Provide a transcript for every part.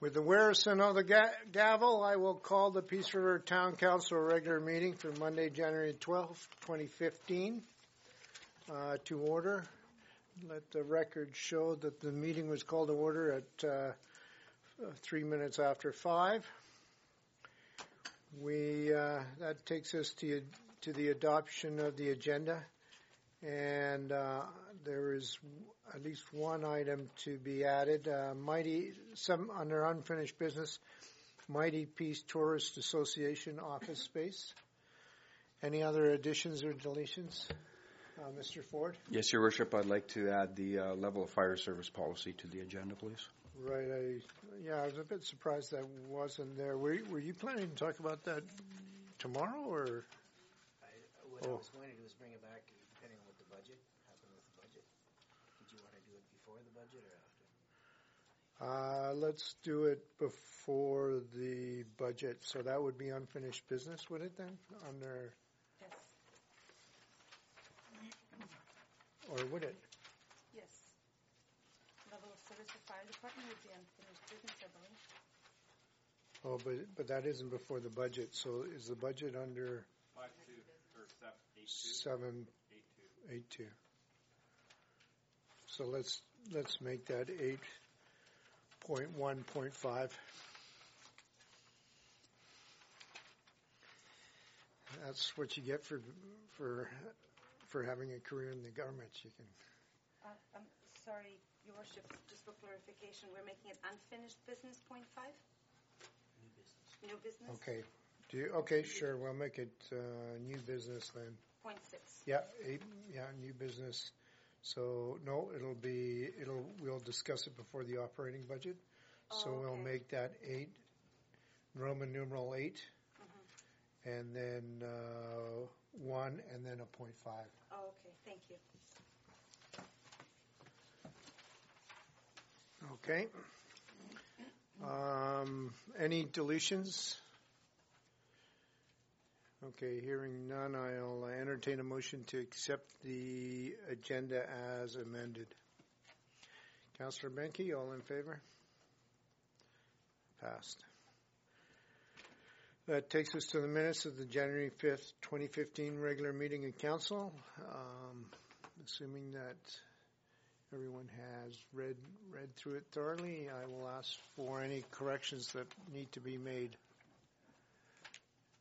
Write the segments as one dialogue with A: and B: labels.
A: With the Warrison of the ga- gavel, I will call the Peace River Town Council regular meeting for Monday, January twelfth, twenty fifteen, uh, to order. Let the record show that the meeting was called to order at, uh, three minutes after five. We, uh, that takes us to, to the adoption of the agenda. And, uh, there is at least one item to be added, uh, Mighty, some, under unfinished business, Mighty Peace Tourist Association office space. Any other additions or deletions? Uh, Mr. Ford?
B: Yes, Your Worship, I'd like to add the uh, level of fire service policy to the agenda, please.
A: Right, I, yeah, I was a bit surprised that wasn't there. Were, you- were you planning to talk about that tomorrow or?
C: I, what I
A: Oh.
C: was going to do is bring it back, depending on what the budget, happened with the budget. Did you want to do it before the budget or after?
A: Uh, let's do it before the budget, so that would be unfinished business, would it then, under,
D: Yes,
A: or would it?
D: yes. Level of service for fire department would be unfinished business, I believe.
A: Oh, but, but that isn't before the budget, so is the budget under
E: Five two, or seven, eight two,
A: seven,
E: eight two.
A: eight two? So let's, let's make that eight point one point five. That's what you get for, for, for having a career in the government, you can,
D: Uh, I'm sorry, your worship, just for clarification, we're making it unfinished business, point five?
C: New business.
D: New business?
A: okay. Do you, okay, sure, we'll make it, uh, new business then.
D: Point six.
A: Yeah, eight, yeah, new business. So, no, it'll be, it'll, we'll discuss it before the operating budget. So
D: Oh,
A: we'll
D: okay.
A: make that eight, Roman numeral eight,
D: Mm-hmm.
A: and then, uh, one, and then a point five.
D: Oh, okay, thank you.
A: Okay. Um, any deletions? Okay, hearing none, I'll entertain a motion to accept the agenda as amended. Councillor Benke, all in favor? Passed. That takes us to the minutes of the January 5th, 2015 regular meeting of council. Um, assuming that everyone has read read through it thoroughly. I will ask for any corrections that need to be made.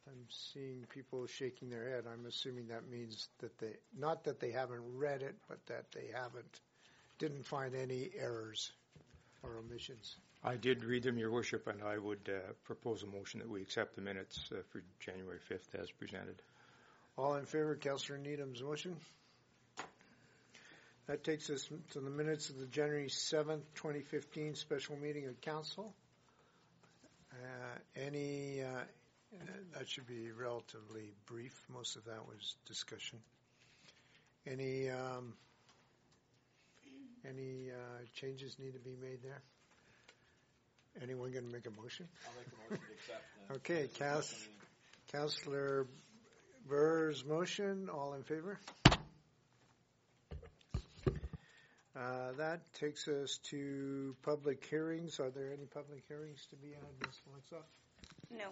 A: I'm seeing people shaking their head. I'm assuming that means that they not that they haven't read it, but that they haven't didn't find any errors or omissions.
F: I did read them, Your Worship, and I would uh, propose a motion that we accept the minutes uh, for January 5th as presented.
A: All in favor, of Councillor Needham's motion. That takes us to the minutes of the January 7th, 2015 special meeting of council. Uh, Any, uh, that should be relatively brief. Most of that was discussion. Any, um, any uh, changes need to be made there? Anyone going to make a motion?
E: I'll make a motion to accept the.
A: Okay,
E: the
A: Cass-
E: special.
A: Councillor Burr's motion, all in favor? Uh, That takes us to public hearings. Are there any public hearings to be had, Ms. Flexa?
D: No.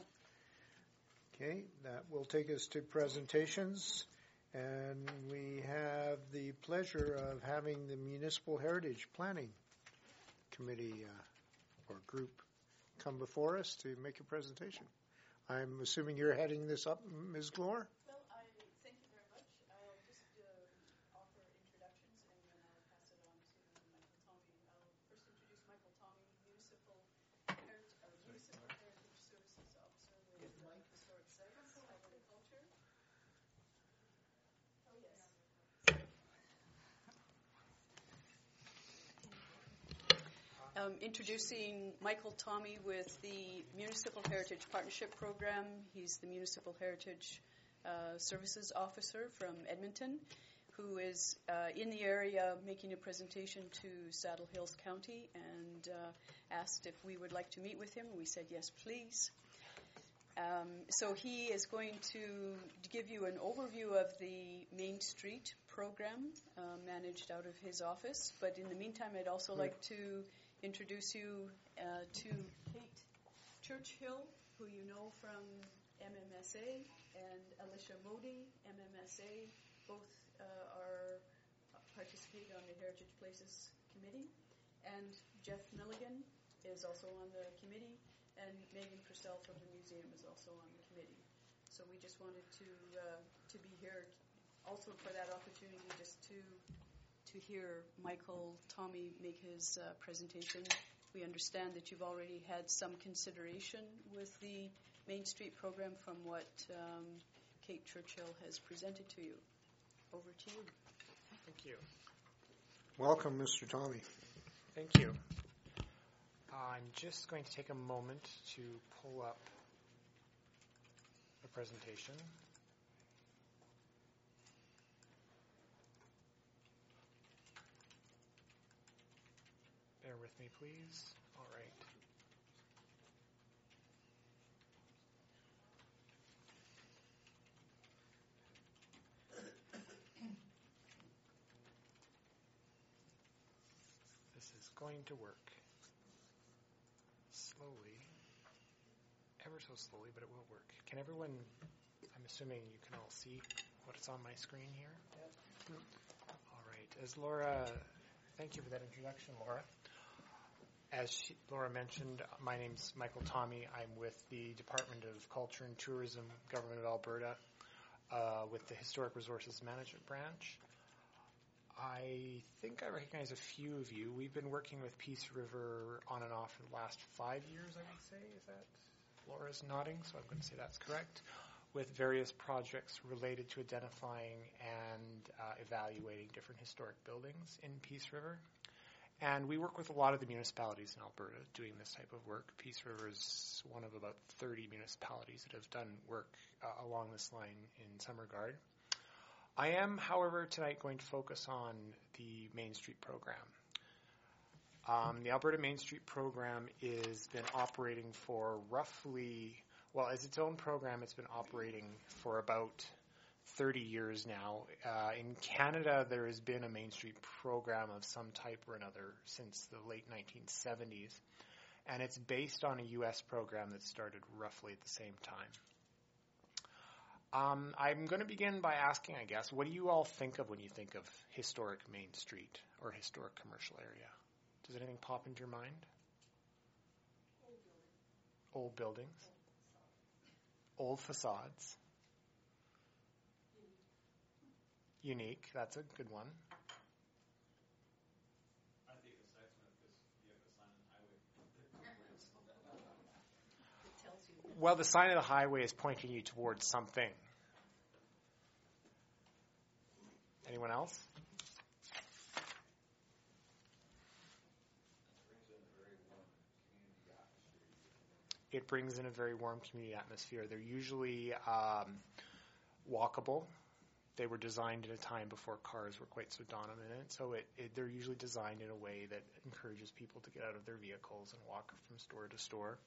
A: Okay, that will take us to presentations. And we have the pleasure of having the Municipal Heritage Planning Committee uh, or group come before us to make a presentation. I'm assuming you're heading this up, Ms. Glore?
G: Well, I thank you very much. I'll just uh, offer introductions and then I'll pass it on to Michael Tommy. I'll first introduce Michael Tommy, Municipal Heritage, uh, Municipal Heritage Services Officer with Mike Historic Sites, Agriculture. Oh, yes. Um, introducing Michael Tommy with the Municipal Heritage Partnership Program. He's the Municipal Heritage uh, Services Officer from Edmonton, who is uh, in the area making a presentation to Saddle Hills County and uh, asked if we would like to meet with him. We said yes, please. Um, so he is going to give you an overview of the Main Street program uh, managed out of his office. But in the meantime, I'd also like to introduce you uh, to Kate Churchill, who you know from MMSA, and Alicia Modi, MMSA, both uh, are participate on the Heritage Places Committee, and Jeff Milligan is also on the committee, and Megan Purcell from the museum is also on the committee. So we just wanted to uh, to be here, also for that opportunity, just to to hear Michael Tommy make his uh, presentation. We understand that you've already had some consideration with the Main Street program from what um, Kate Churchill has presented to you. Over to you.
H: Thank you.
A: Welcome, Mr. Tommy.
H: Thank you. I'm just going to take a moment to pull up the presentation. With me, please. All right. This is going to work slowly, ever so slowly, but it will work. Can everyone, I'm assuming you can all see what's on my screen here? All right. As Laura, thank you for that introduction, Laura. As Laura mentioned, my name's Michael Tommy. I'm with the Department of Culture and Tourism, Government of Alberta, uh, with the Historic Resources Management Branch. I think I recognize a few of you. We've been working with Peace River on and off for the last five years, I would say. Is that Laura's nodding? So I'm going to say that's correct. With various projects related to identifying and uh, evaluating different historic buildings in Peace River. And we work with a lot of the municipalities in Alberta doing this type of work. Peace River is one of about 30 municipalities that have done work uh, along this line in some regard. I am, however, tonight going to focus on the Main Street program. Um, the Alberta Main Street program has been operating for roughly, well, as its own program, it's been operating for about 30 years now. Uh, in Canada, there has been a Main Street program of some type or another since the late 1970s, and it's based on a U.S. program that started roughly at the same time. Um, I'm going to begin by asking, I guess, what do you all think of when you think of historic Main Street or historic commercial area? Does anything pop into your mind? Old buildings. Old facades. Unique. That's a good one.
E: I think the Sexsmith because you have the sign on the highway.
G: It tells you.
H: Well, the sign of the highway is pointing you towards something. Anyone else? It brings in a very warm community atmosphere. They're usually um, walkable. They were designed at a time before cars were quite so dominant, so it, it, they're usually designed in a way that encourages people to get out of their vehicles and walk from store to store.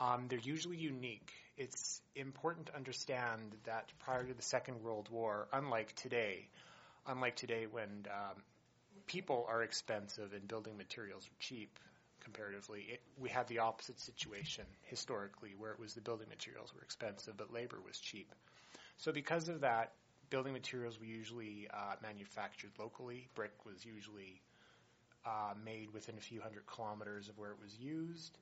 H: Um, they're usually unique. It's important to understand that prior to the Second World War, unlike today, unlike today when um, people are expensive and building materials are cheap comparatively, it, we had the opposite situation historically where it was the building materials were expensive but labor was cheap. So because of that, building materials were usually uh, manufactured locally. Brick was usually uh, made within a few hundred kilometers of where it was used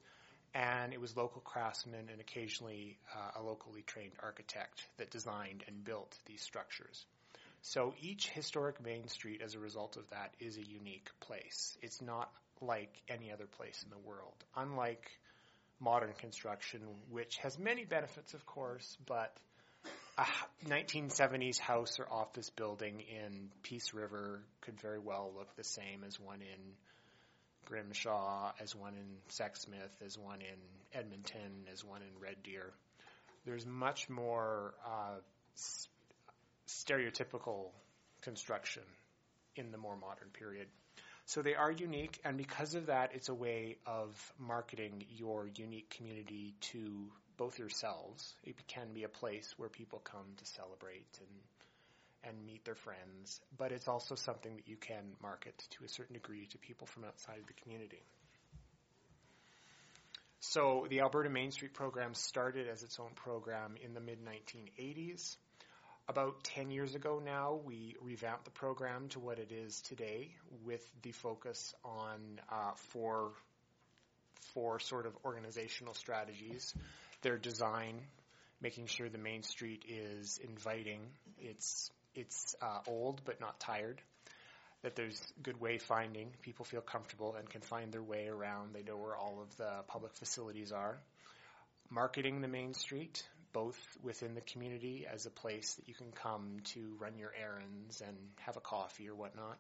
H: and it was local craftsmen and occasionally uh, a locally trained architect that designed and built these structures. So each historic main street, as a result of that, is a unique place. It's not like any other place in the world. Unlike modern construction, which has many benefits, of course, but a 1970s house or office building in Peace River could very well look the same as one in Grimshaw, as one in Sexsmith, as one in Edmonton, as one in Red Deer. There's much more uh, s- stereotypical construction in the more modern period. So they are unique, and because of that, it's a way of marketing your unique community to both yourselves. It can be a place where people come to celebrate and and meet their friends, but it's also something that you can market to a certain degree to people from outside of the community. So the Alberta Main Street program started as its own program in the mid 1980s. About 10 years ago now, we revamped the program to what it is today with the focus on uh, four, four sort of organizational strategies. Their design, making sure the Main Street is inviting, it's, it's uh, old but not tired, that there's good wayfinding, people feel comfortable and can find their way around, they know where all of the public facilities are. Marketing the Main Street, both within the community as a place that you can come to run your errands and have a coffee or whatnot.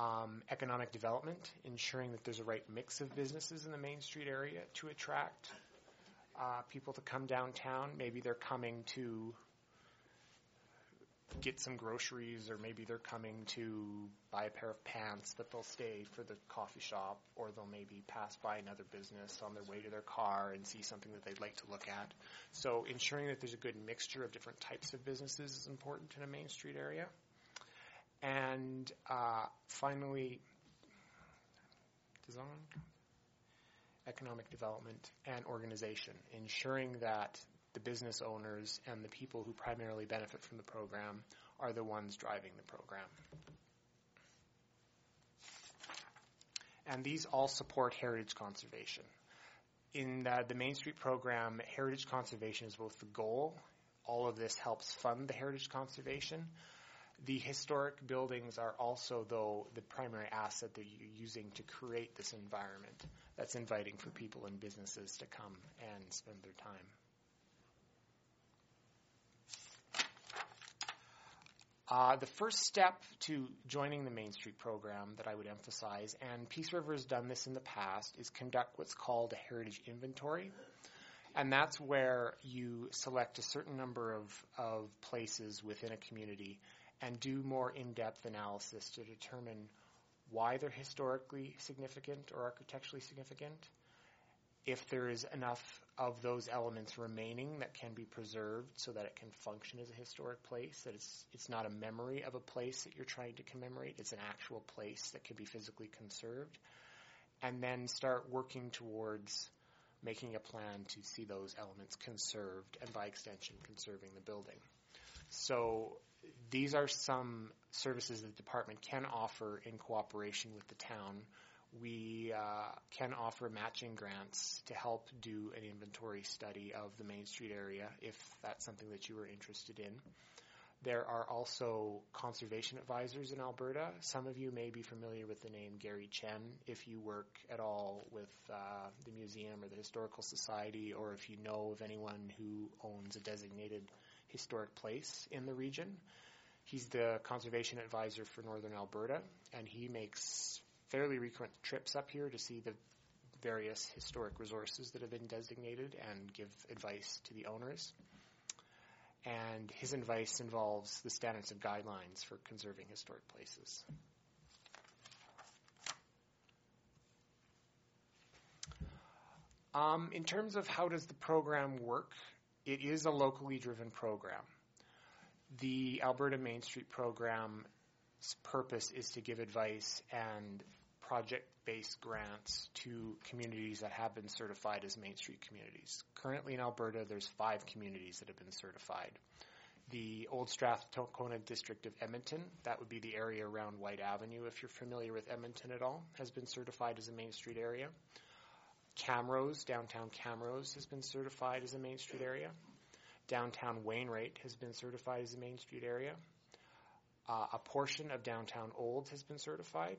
H: Um, economic development, ensuring that there's a right mix of businesses in the Main Street area to attract uh, people to come downtown. Maybe they're coming to get some groceries, or maybe they're coming to buy a pair of pants, but they'll stay for the coffee shop, or they'll maybe pass by another business on their way to their car and see something that they'd like to look at. So ensuring that there's a good mixture of different types of businesses is important in a Main Street area. And uh, finally, design, economic development, and organization, ensuring that the business owners and the people who primarily benefit from the program are the ones driving the program. And these all support heritage conservation. In the, the Main Street program, heritage conservation is both the goal, all of this helps fund the heritage conservation. The historic buildings are also, though, the primary asset that you're using to create this environment that's inviting for people and businesses to come and spend their time. Uh, the first step to joining the Main Street program that I would emphasize, and Peace River has done this in the past, is conduct what's called a heritage inventory. And that's where you select a certain number of, of places within a community and do more in-depth analysis to determine why they're historically significant or architecturally significant, if there is enough of those elements remaining that can be preserved so that it can function as a historic place, that it's, it's not a memory of a place that you're trying to commemorate, it's an actual place that can be physically conserved, and then start working towards making a plan to see those elements conserved and by extension conserving the building. So these are some services the department can offer in cooperation with the town we uh, can offer matching grants to help do an inventory study of the Main Street area if that's something that you are interested in. There are also conservation advisors in Alberta. Some of you may be familiar with the name Gary Chen if you work at all with uh, the museum or the Historical Society, or if you know of anyone who owns a designated historic place in the region. He's the conservation advisor for Northern Alberta, and he makes fairly frequent trips up here to see the various historic resources that have been designated and give advice to the owners. And his advice involves the standards and guidelines for conserving historic places. Um, in terms of how does the program work, it is a locally driven program. The Alberta Main Street program's purpose is to give advice and project-based grants to communities that have been certified as Main Street communities. Currently in Alberta, there's five communities that have been certified. The Old Strathcona District of Edmonton, that would be the area around Whyte Avenue, if you're familiar with Edmonton at all, has been certified as a Main Street area. Camrose, downtown Camrose, has been certified as a Main Street area. Downtown Wainwright has been certified as a Main Street area. Uh, a portion of downtown Olds has been certified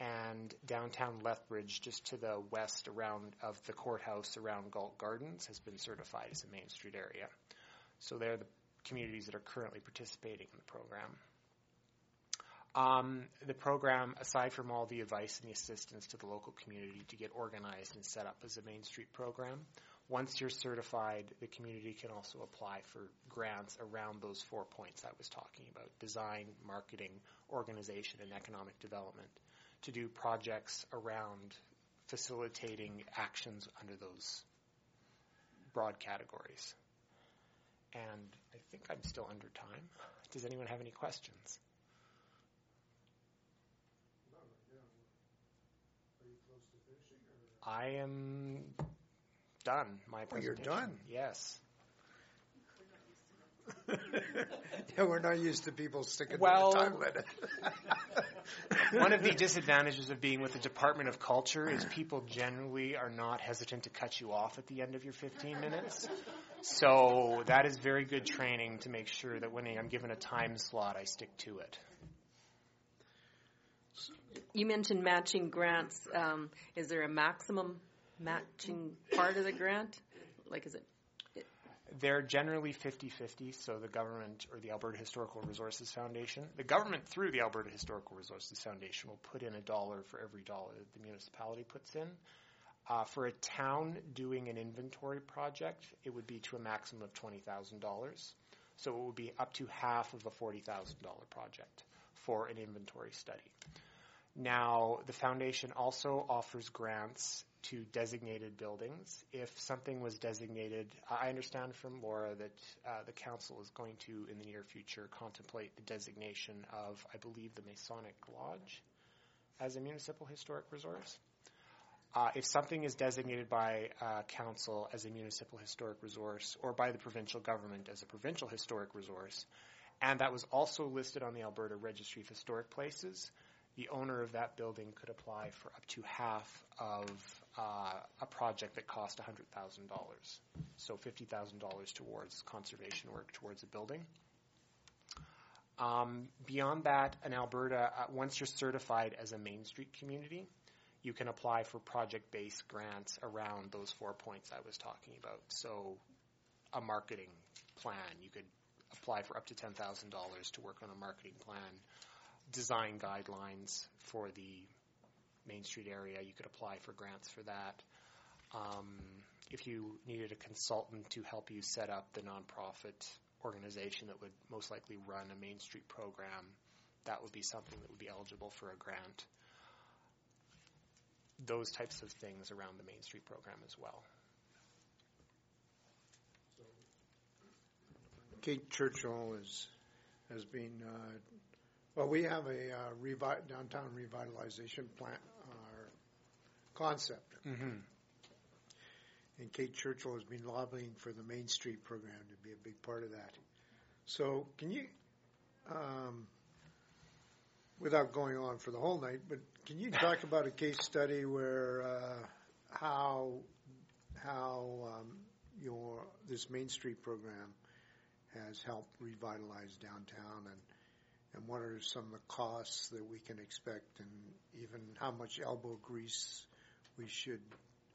H: and downtown Lethbridge, just to the west around of the courthouse around Galt Gardens, has been certified as a Main Street area. So they're the communities that are currently participating in the program. Um, the program, aside from all the advice and the assistance to the local community to get organized and set up as a Main Street program, once you're certified, the community can also apply for grants around those four points I was talking about design, marketing, organization, and economic development to do projects around facilitating actions under those broad categories. And I think I'm still under time. Does anyone have any questions? I am done. My
A: Oh, you're done?
H: Yes.
A: Yeah, we're not used to people sticking
H: Well-
A: to the time limit.
H: One of the disadvantages of being with the Department of Culture is people generally are not hesitant to cut you off at the end of your 15 minutes. So that is very good training to make sure that when I'm given a time slot, I stick to it.
I: You mentioned matching grants. Um, is there a maximum matching part of the grant? Like, is it?
H: They're generally 50-50, so the government or the Alberta Historical Resources Foundation, the government through the Alberta Historical Resources Foundation will put in a dollar for every dollar that the municipality puts in. Uh, for a town doing an inventory project, it would be to a maximum of $20,000. So it would be up to half of a $40,000 project for an inventory study. Now, the foundation also offers grants to designated buildings. If something was designated, I understand from Laura that uh, the council is going to, in the near future, contemplate the designation of, I believe, the Masonic Lodge as a municipal historic resource. Uh, if something is designated by uh, council as a municipal historic resource or by the provincial government as a provincial historic resource, and that was also listed on the Alberta Registry of Historic Places, the owner of that building could apply for up to half of uh, a project that cost $100,000. So $50,000 towards conservation work towards a building. Um, beyond that, in Alberta, uh, once you're certified as a Main Street community, you can apply for project-based grants around those four points I was talking about. So a marketing plan, you could apply for up to $10,000 to work on a marketing plan design guidelines for the Main Street area. You could apply for grants for that. Um, if you needed a consultant to help you set up the nonprofit organization that would most likely run a Main Street program, that would be something that would be eligible for a grant. Those types of things around the Main Street program as well.
A: Kate Churchill is, has been, uh, well, we have a uh, revi- downtown revitalization plan, uh, concept.
H: Mm-hmm.
A: And Kate Churchill has been lobbying for the Main Street program to be a big part of that. So can you, um, without going on for the whole night, but can you talk about a case study where uh, how how um, your this Main Street program has helped revitalize downtown and and what are some of the costs that we can expect and even how much elbow grease we should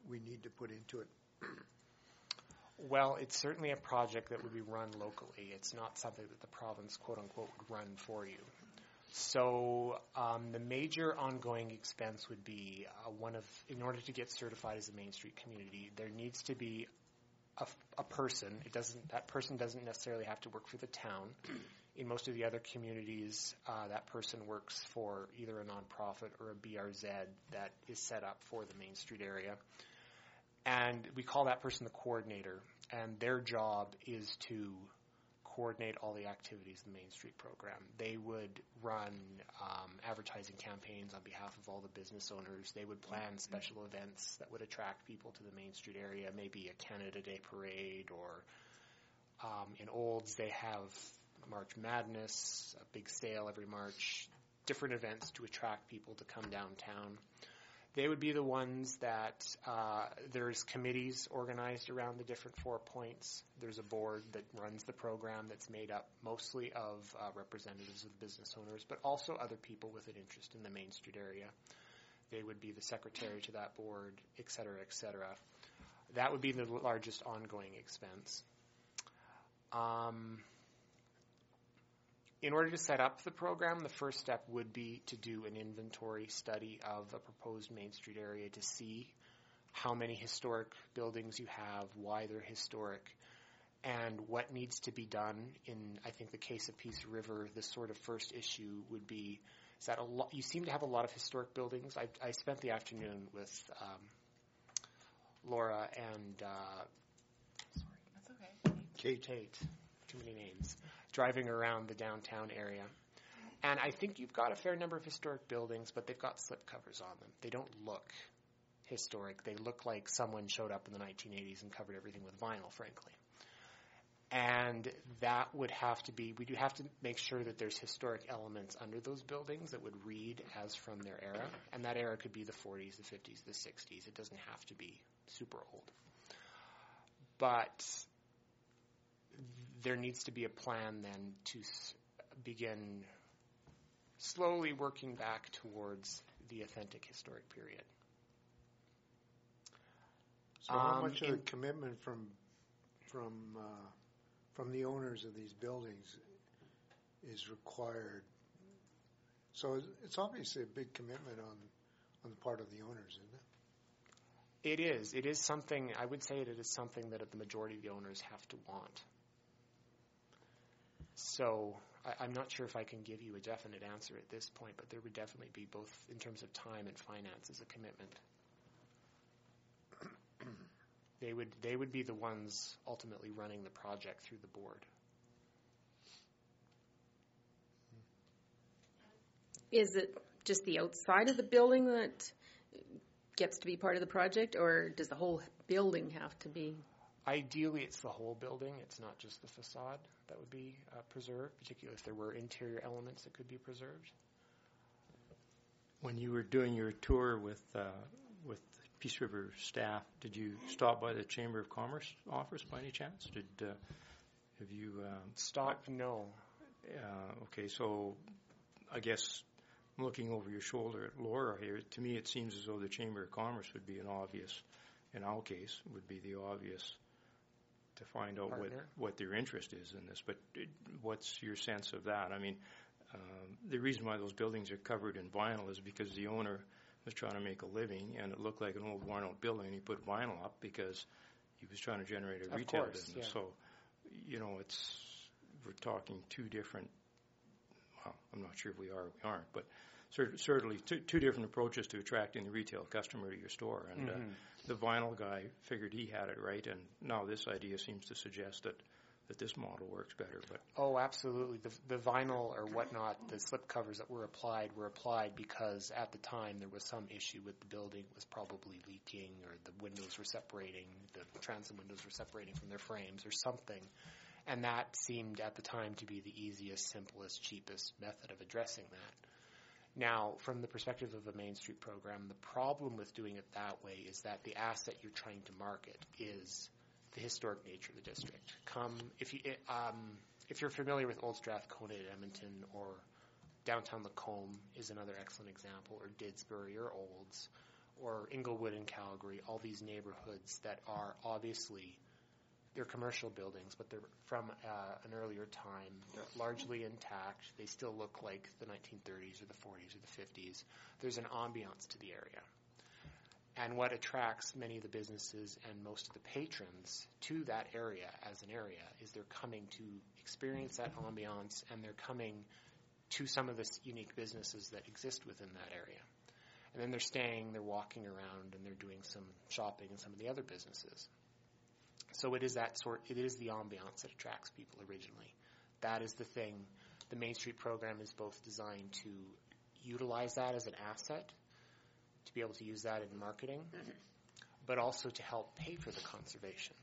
A: we need to put into it
H: Well, it's certainly a project that would be run locally. It's not something that the province, quote unquote, would run for you. So um, the major ongoing expense would be uh, one of, in order to get certified as a Main Street community, there needs to be a, a person. It doesn't. That person doesn't necessarily have to work for the town. In most of the other communities, uh, that person works for either a nonprofit or a BRZ that is set up for the Main Street area and we call that person the coordinator. And their job is to coordinate all the activities of the Main Street program. They would run um, advertising campaigns on behalf of all the business owners. They would plan special events that would attract people to the Main Street area, maybe a Canada Day parade, or um, in Olds they have March Madness, a big sale every March, different events to attract people to come downtown they would be the ones that uh, there's committees organized around the different four points. There's a board that runs the program that's made up mostly of uh, representatives of business owners, but also other people with an interest in the Main Street area. They would be the secretary to that board, et cetera, et cetera. That would be the largest ongoing expense. Um, in order to set up the program, the first step would be to do an inventory study of a proposed Main Street area to see how many historic buildings you have, why they're historic, and what needs to be done. In I think the case of Peace River, the sort of first issue would be is that a lot. You seem to have a lot of historic buildings. I, I spent the afternoon with um, Laura and uh, sorry,
I: That's okay.
H: Kate Tate. Too many names driving around the downtown area. And I think you've got a fair number of historic buildings, but they've got slip covers on them. They don't look historic. They look like someone showed up in the 1980s and covered everything with vinyl, frankly. And that would have to be, we do have to make sure that there's historic elements under those buildings that would read as from their era. And that era could be the 40s, the 50s, the 60s. It doesn't have to be super old. But there needs to be a plan then to s- begin slowly working back towards the authentic historic period.
A: So how
H: Um,
A: much of the commitment from, from, uh, from the owners of these buildings is required? So it's- it's obviously a big commitment on, on the part of the owners, isn't it?
H: It is. It is something, I would say that it is something that the majority of the owners have to want. So I, I'm not sure if I can give you a definite answer at this point, but there would definitely be both in terms of time and finances a commitment. They would they would be the ones ultimately running the project through the board.
I: Is it just the outside of the building that gets to be part of the project, or does the whole building have to be?
H: Ideally, it's the whole building. It's not just the facade that would be uh, preserved, particularly if there were interior elements that could be preserved.
F: When you were doing your tour with, uh, with Peace River staff, did you stop by the Chamber of Commerce office by any chance? Did, uh, have you, um,
H: Stop, no.
F: uh, okay, so I guess looking over your shoulder at Laura here. To me, it seems as though the Chamber of Commerce would be an obvious, in our case, would be the obvious to find out what, what their interest is in this. But it, what's your sense of that? I mean, um, the reason why those buildings are covered in vinyl is because the owner was trying to make a living, and it looked like an old worn-out building. He put vinyl up because he was trying to generate a
H: Of
F: retail
H: course,
F: business.
H: yeah.
F: So, you know, it's we're talking two different. Well, I'm not sure if we are or we aren't, but certainly two, two different approaches to attracting the retail customer to your store. And uh, the vinyl guy figured he had it right, and now this idea seems to suggest that that this model works better. But
H: Oh, absolutely. The, the vinyl or whatnot, the slip covers that were applied were applied because at the time there was some issue with the building it was probably leaking or the windows were separating, the transom windows were separating from their frames or something. And that seemed at the time to be the easiest, simplest, cheapest method of addressing that. Now, from the perspective of a Main Street program, the problem with doing it that way is that the asset you're trying to market is the historic nature of the district. Come if you um, if you're familiar with Old Strathcona at Edmonton or downtown Lacombe is another excellent example, or Didsbury or Olds or Inglewood in Calgary, all these neighborhoods that are obviously they're commercial buildings, but they're from uh, an earlier time. They're largely intact. They still look like the 1930s or the 40s or the 50s. There's an ambiance to the area. And what attracts many of the businesses and most of the patrons to that area as an area is they're coming to experience that ambiance and they're coming to some of the unique businesses that exist within that area. And then they're staying, they're walking around, and they're doing some shopping in some of the other businesses. So it is that sort, it is the ambiance that attracts people originally. That is the thing. The Main Street program is both designed to utilize that as an asset to be able to use that in marketing, mm-hmm. but also to help pay for the conservation.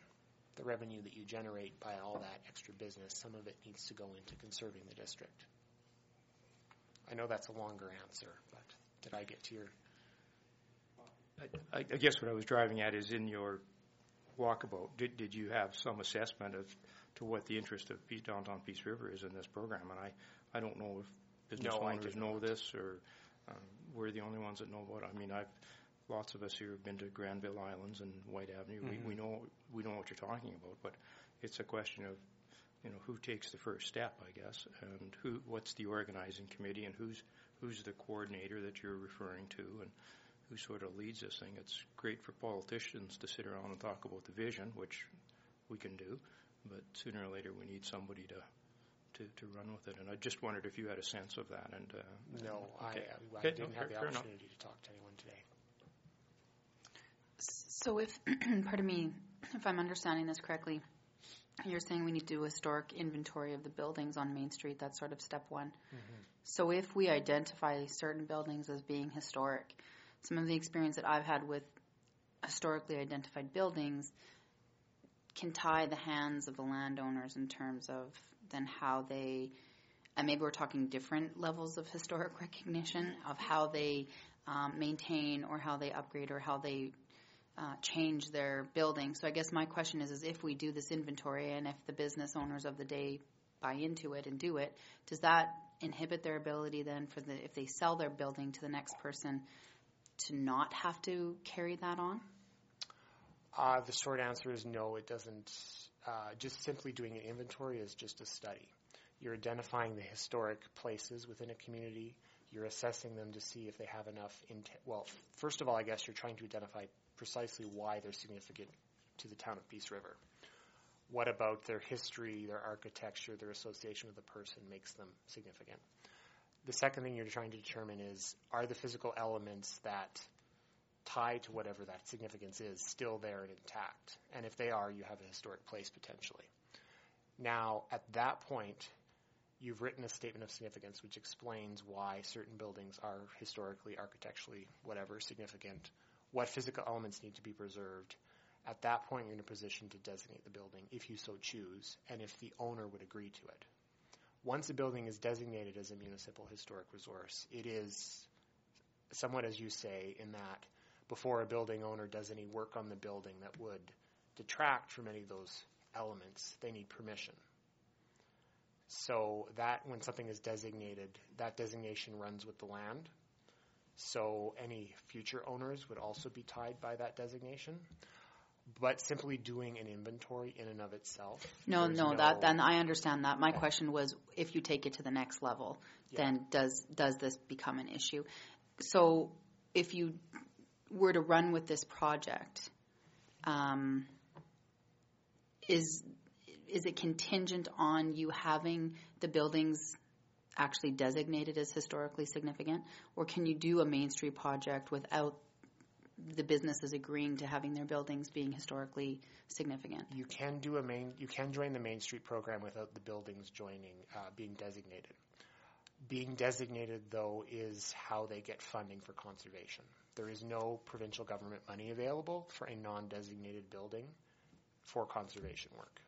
H: The revenue that you generate by all that extra business, some of it needs to go into conserving the district. I know that's a longer answer, but did I get to your?
F: I, I guess what I was driving at is in your walkabout, did, did you have some assessment of to what the interest of Peace, downtown Peace River is in this program? And I, I don't know if business owners know this or um, we're the only ones that know about it. I mean, I've lots of us here have been to Granville Islands and Whyte Avenue.
H: Mm-hmm.
F: We, we know we know what you're talking about, but it's a question of you know who takes the first step, I guess, and who what's the organizing committee and who's who's the coordinator that you're referring to and who sort of leads this thing. It's great for politicians to sit around and talk about the vision, which we can do, but sooner or later we need somebody to to, to run with it. And I just wondered if you had a sense of that. And uh,
H: No,
F: okay.
H: I, I
F: Okay,
H: didn't
F: no,
H: have the
F: fair- fair enough.
H: opportunity to talk to anyone today.
J: So if, pardon me, if I'm understanding this correctly, you're saying we need to do a historic inventory of the buildings on Main Street. That's sort of step one. So if we identify certain buildings as being historic, some of the experience that I've had with historically identified buildings can tie the hands of the landowners in terms of then how they, and maybe we're talking different levels of historic recognition of how they um, maintain or how they upgrade or how they uh, change their building. So I guess my question is, is if we do this inventory and if the business owners of the day buy into it and do it, does that inhibit their ability then for the if they sell their building to the next person to not have to carry that on?
H: Uh, the short answer is no, it doesn't. Uh, just simply doing an inventory is just a study. You're identifying the historic places within a community. You're assessing them to see if they have enough. Well, first of all, I guess you're trying to identify precisely why they're significant to the town of Peace River. What about their history, their architecture, their association with the person makes them significant? The second thing you're trying to determine is are the physical elements that tie to whatever that significance is still there and intact? And if they are, you have a historic place potentially. Now, at that point, you've written a statement of significance which explains why certain buildings are historically, architecturally, whatever, significant, what physical elements need to be preserved. At that point, you're in a position to designate the building if you so choose and if the owner would agree to it. Once a building is designated as a municipal historic resource, it is somewhat as you say, in that before a building owner does any work on the building that would detract from any of those elements, they need permission. So that when something is designated, that designation runs with the land. So any future owners would also be tied by that designation. But simply doing an inventory in and of itself.
J: No,
H: there's
J: no, that then I understand that. My question was, if you take it to the next level,
H: Yeah.
J: then does does this become an issue? So, if you were to run with this project, um, is is it contingent on you having the buildings actually designated as historically significant, or can you do a Main Street project without the businesses agreeing to having their buildings being historically significant?
H: You can do a main. You can join the Main Street program without the buildings joining, uh, being designated. Being designated, though, is how they get funding for conservation. There is no provincial government money available for a non-designated building for conservation work.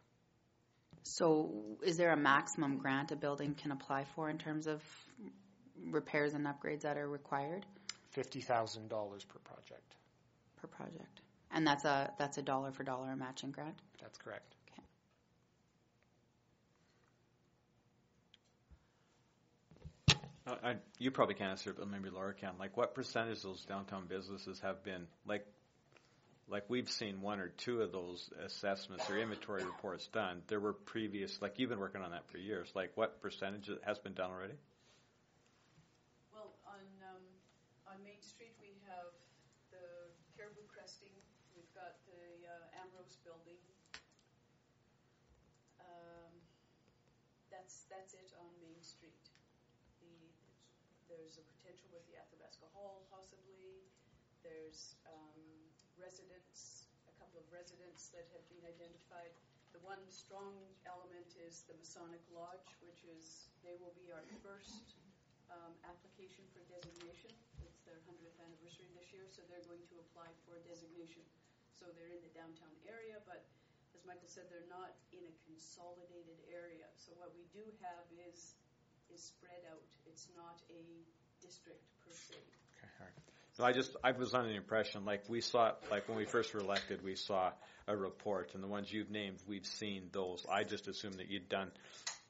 J: So, is there a maximum grant a building can apply for in terms of repairs and upgrades that are required
H: Fifty thousand dollars per project.
J: Per project? And that's a that's a dollar for dollar matching grant.
H: That's correct.
E: Uh, I, you probably can't answer it, but maybe Laura can. Like, what percentage of those downtown businesses have been like, like we've seen one or two of those assessments or inventory reports done. There were previous, like you've been working on that for years. Like, what percentage has been done already?
G: Well, on, um, on Main Street, we have the Caribou Cresting, we've got the uh, Ambrose Building. Um, That's, that's it on Main Street. The, there's a potential with the Athabasca Hall possibly. There's um, residents, a couple of residents that have been identified. The one strong element is the Masonic Lodge, which is, they will be our first um, application for designation. It's their 100th anniversary this year, so they're going to apply for designation. So they're in the downtown area, but as Michael said, they're not in a consolidated area. So what we do have is is spread out. It's not a district per se.
E: Okay, all right. No, I just I was under the impression like we saw like when we first were elected we saw a report and the ones you've named we've seen those. I just assumed that you'd done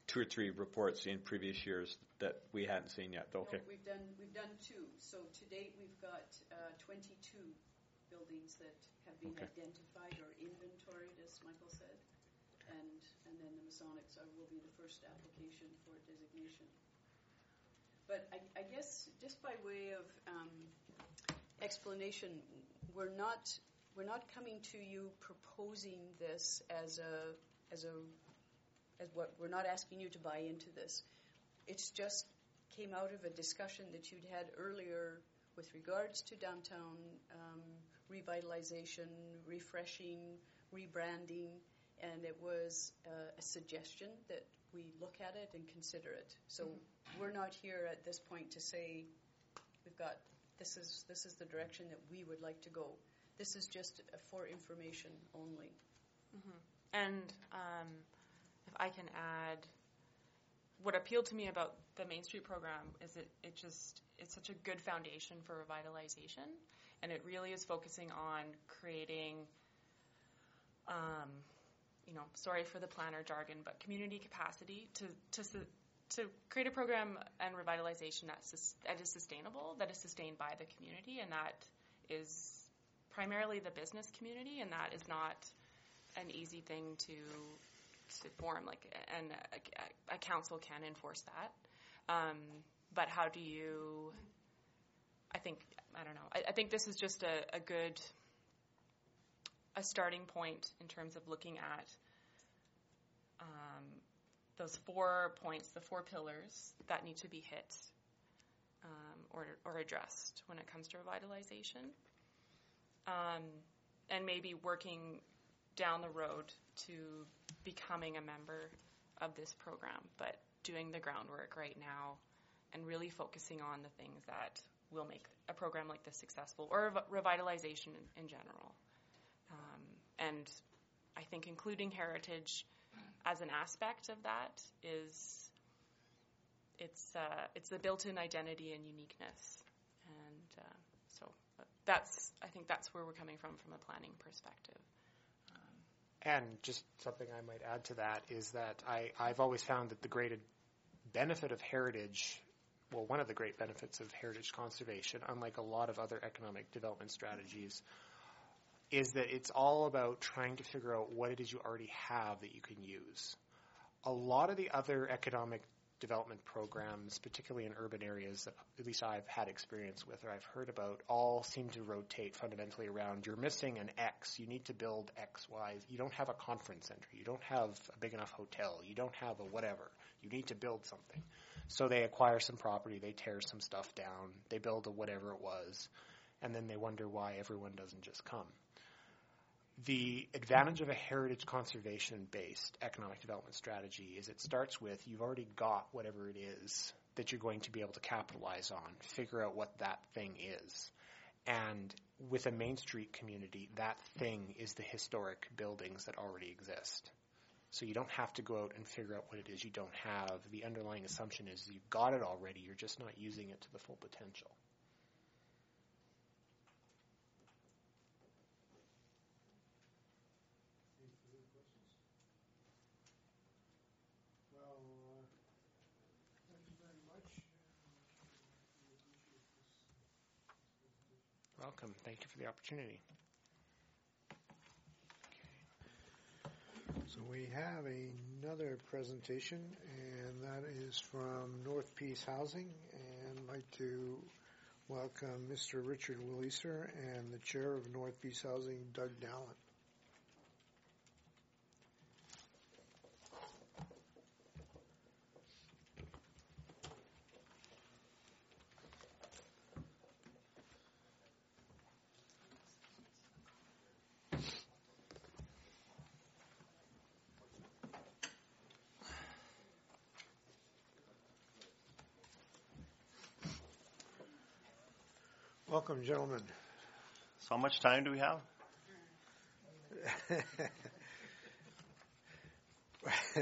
E: two or three reports in previous years that we hadn't seen yet. Okay.
G: No, we've done we've done two. So to date, we've got uh, 22 buildings that have been
E: Okay.
G: identified or inventoried, as Michael said, and and then the Masonics are, will be the first application for designation. But I, I guess just by way of um, explanation, we're not we're not coming to you proposing this as a as a as what we're not asking you to buy into this. It's just came out of a discussion that you'd had earlier with regards to downtown um, revitalization, refreshing, rebranding, and it was uh, a suggestion that we look at it and consider it. So we're not here at this point to say we've got this is this is the direction that we would like to go. This is just for information only.
K: And um, if I can add, what appealed to me about the Main Street program is it, it just it's such a good foundation for revitalization, and it really is focusing on creating, um, you know, sorry for the planner jargon, but community capacity to to to create a program and revitalization that's sus- that is sustainable, that is sustained by the community, and that is primarily the business community, and that is not an easy thing to to form. Like, and a, a council can enforce that. Um, but how do you? I think I don't know. I, I think this is just a, a good a starting point in terms of looking at um, those four points, the four pillars that need to be hit um, or or addressed when it comes to revitalization, um, and maybe working down the road to becoming a member of this program, but doing the groundwork right now and really focusing on the things that will make a program like this successful or revitalization in, in general. Um, and I think including heritage as an aspect of that is it's uh, it's the built-in identity and uniqueness, and uh, so that's I think that's where we're coming from from a planning perspective.
H: And just something I might add to that is that I, I've always found that the great benefit of heritage, well, one of the great benefits of heritage conservation, unlike a lot of other economic development strategies, is that it's all about trying to figure out what it is you already have that you can use. A lot of the other economic development programs, particularly in urban areas that at least I've had experience with or I've heard about, all seem to rotate fundamentally around you're missing an X. You need to build X, Y. You don't have a conference center. You don't have a big enough hotel. You don't have a whatever. You need to build something. So they acquire some property, they tear some stuff down, they build a whatever it was, and then they wonder why everyone doesn't just come the advantage of a heritage conservation based economic development strategy is it starts with you've already got whatever it is that you're going to be able to capitalize on, figure out what that thing is. And with a Main Street community, that thing is the historic buildings that already exist. So you don't have to go out and figure out what it is you don't have. The underlying assumption is you've got it already, you're just not using it to the full potential. Any further questions? Well, thank you very much. Welcome. Thank you for the opportunity. So we have another presentation, and that is from North Peace Housing, and I'd like to welcome Mr. Richard Williser and the Chair of North Peace Housing, Doug Dallin. Welcome, gentlemen.
L: So how much time do we have?
F: I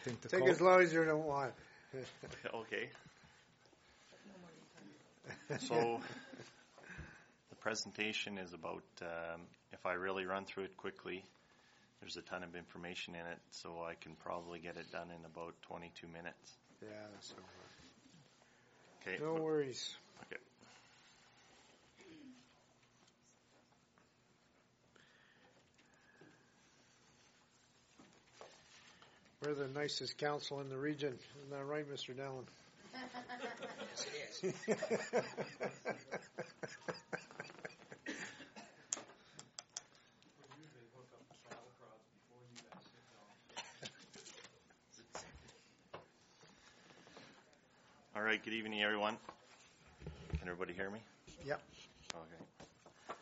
F: think the
A: Take
F: call-
A: as long as you don't want.
L: okay. So the presentation is about, um, if I really run through it quickly, there's a ton of information in it, so I can probably get it done in about 22 minutes.
A: Yeah, that's all
L: Okay.
A: No worries.
L: Okay.
A: We're the nicest council in the region. Isn't that right, Mr. Dallin?
C: Yes, it is.
L: All right, good evening, everyone. Can everybody hear me?
A: Yep.
L: Okay. All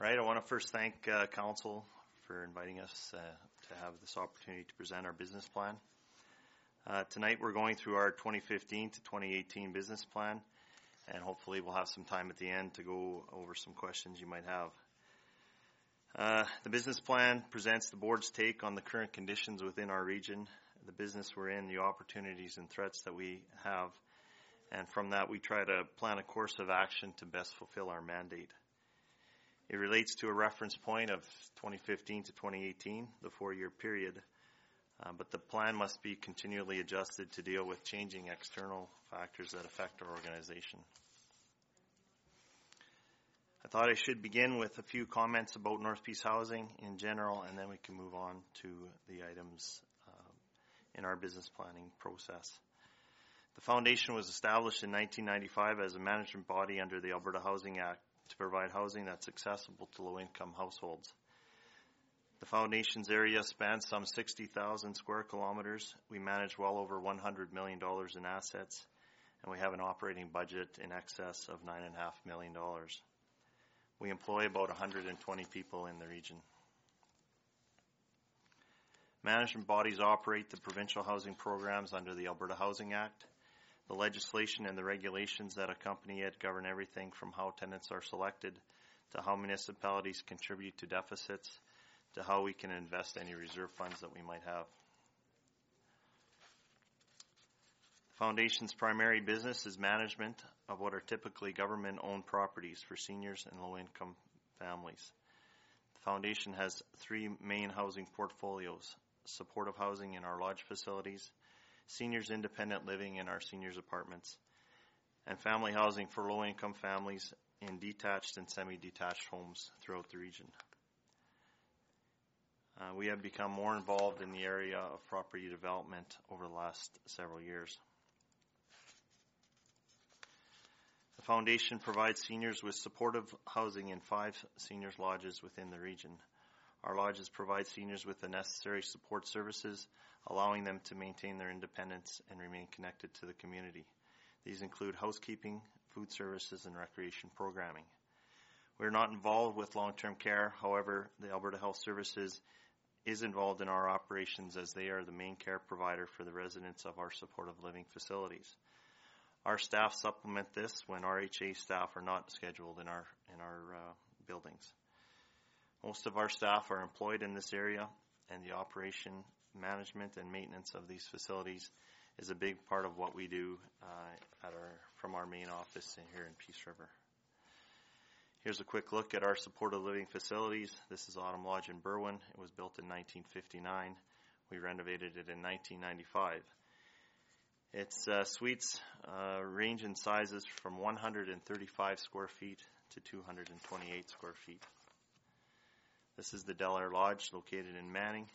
L: right, I want to first thank uh, Council for inviting us uh, to have this opportunity to present our business plan. Uh, tonight, we're going through our 2015 to 2018 business plan, and hopefully we'll have some time at the end to go over some questions you might have. Uh, the business plan presents the board's take on the current conditions within our region, the business we're in, the opportunities and threats that we have, and from that we try to plan a course of action to best fulfill our mandate. It relates to a reference point of 2015 to 2018, the four-year period, uh, but the plan must be continually adjusted to deal with changing external factors that affect our organization. I thought I should begin with a few comments about North Peace Housing in general, and then we can move on to the items uh, in our business planning process. The foundation was established in 1995 as a management body under the Alberta Housing Act to provide housing that's accessible to low income households. The foundation's area spans some 60,000 square kilometers. We manage well over $100 million in assets, and we have an operating budget in excess of $9.5 million. We employ about 120 people in the region. Management bodies operate the provincial housing programs under the Alberta Housing Act. The legislation and the regulations that accompany it govern everything from how tenants are selected to how municipalities contribute to deficits to how we can invest any reserve funds that we might have. The Foundation's primary business is management of what are typically government owned properties for seniors and low income families. The Foundation has three main housing portfolios supportive housing in our lodge facilities, seniors independent living in our seniors apartments, and family housing for low income families in detached and semi detached homes throughout the region. Uh, we have become more involved in the area of property development over the last several years. The foundation provides seniors with supportive housing in five seniors lodges within the region. Our lodges provide seniors with the necessary support services, allowing them to maintain their independence and remain connected to the community. These include housekeeping, food services, and recreation programming. We are not involved with long-term care. However, the Alberta Health Services is involved in our operations as they are the main care provider for the residents of our supportive living facilities. Our staff supplement this when RHA staff are not scheduled in our in our uh, buildings. Most of our staff are employed in this area, and the operation, management, and maintenance of these facilities is a big part of what we do uh, our from our main office in here in Peace River. Here's a quick look at our supported living facilities. This is Autumn Lodge in Berwyn. It was built in 1959. We renovated it in 1995. Its uh, suites uh, range in sizes from 135 square feet to 228 square feet. This is the Del Lodge located in Manning.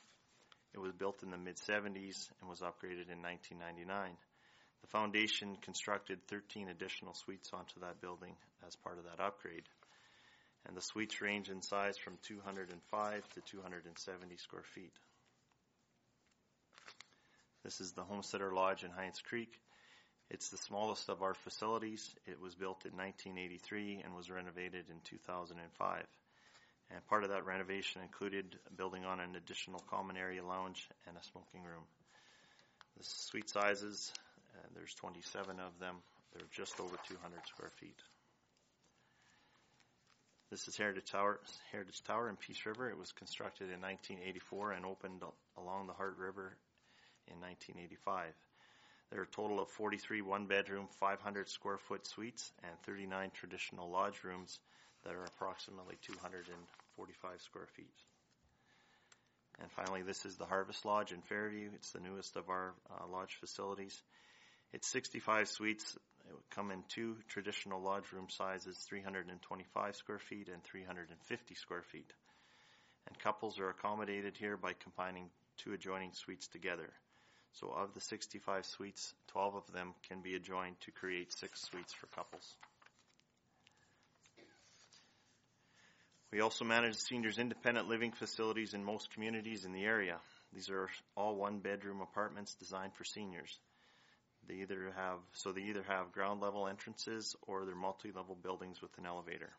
L: It was built in the mid 70s and was upgraded in 1999. The foundation constructed 13 additional suites onto that building as part of that upgrade and the suites range in size from 205 to 270 square feet. This is the Homesteader Lodge in Hines Creek. It's the smallest of our facilities. It was built in 1983 and was renovated in 2005. And part of that renovation included building on an additional common area lounge and a smoking room. The suite sizes, uh, there's 27 of them. They're just over 200 square feet. This is Heritage Tower, Heritage Tower in Peace River. It was constructed in 1984 and opened along the Heart River in 1985. There are a total of 43 one-bedroom, 500 square foot suites and 39 traditional lodge rooms that are approximately 245 square feet. And finally, this is the Harvest Lodge in Fairview. It's the newest of our uh, lodge facilities. It's 65 suites it would come in two traditional lodge room sizes, 325 square feet and 350 square feet. And couples are accommodated here by combining two adjoining suites together. So of the 65 suites, 12 of them can be adjoined to create six suites for couples. We also manage seniors' independent living facilities in most communities in the area. These are all one bedroom apartments designed for seniors. They either have so they either have ground level entrances or they're multi-level buildings with an elevator.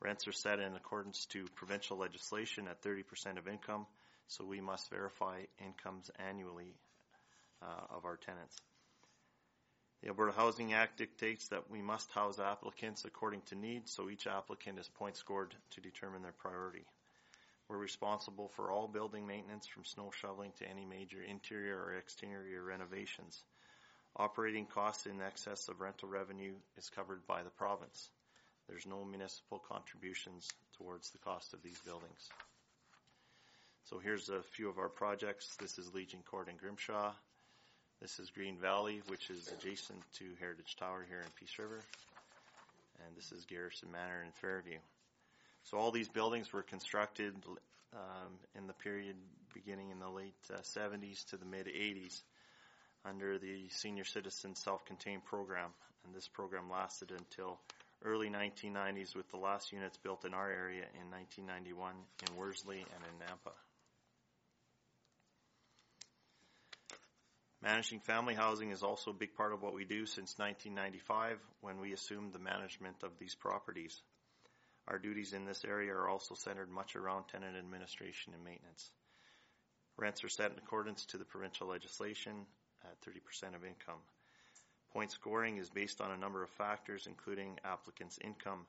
L: Rents are set in accordance to provincial legislation at 30% of income, so we must verify incomes annually uh, of our tenants. The Alberta Housing Act dictates that we must house applicants according to need, so each applicant is point scored to determine their priority. We're responsible for all building maintenance from snow shoveling to any major interior or exterior renovations. Operating costs in excess of rental revenue is covered by the province. There's no municipal contributions towards the cost of these buildings. So here's a few of our projects. This is Legion Court in Grimshaw. This is Green Valley, which is adjacent to Heritage Tower here in Peace River. And this is Garrison Manor in Fairview. So all these buildings were constructed um, in the period beginning in the late uh, 70s to the mid 80s under the Senior Citizen Self-Contained Program. And this program lasted until early 1990s with the last units built in our area in 1991 in Worsley and in Nampa. Managing family housing is also a big part of what we do since 1995 when we assumed the management of these properties. Our duties in this area are also centered much around tenant administration and maintenance. Rents are set in accordance to the provincial legislation at 30% of income. Point scoring is based on a number of factors, including applicants' income,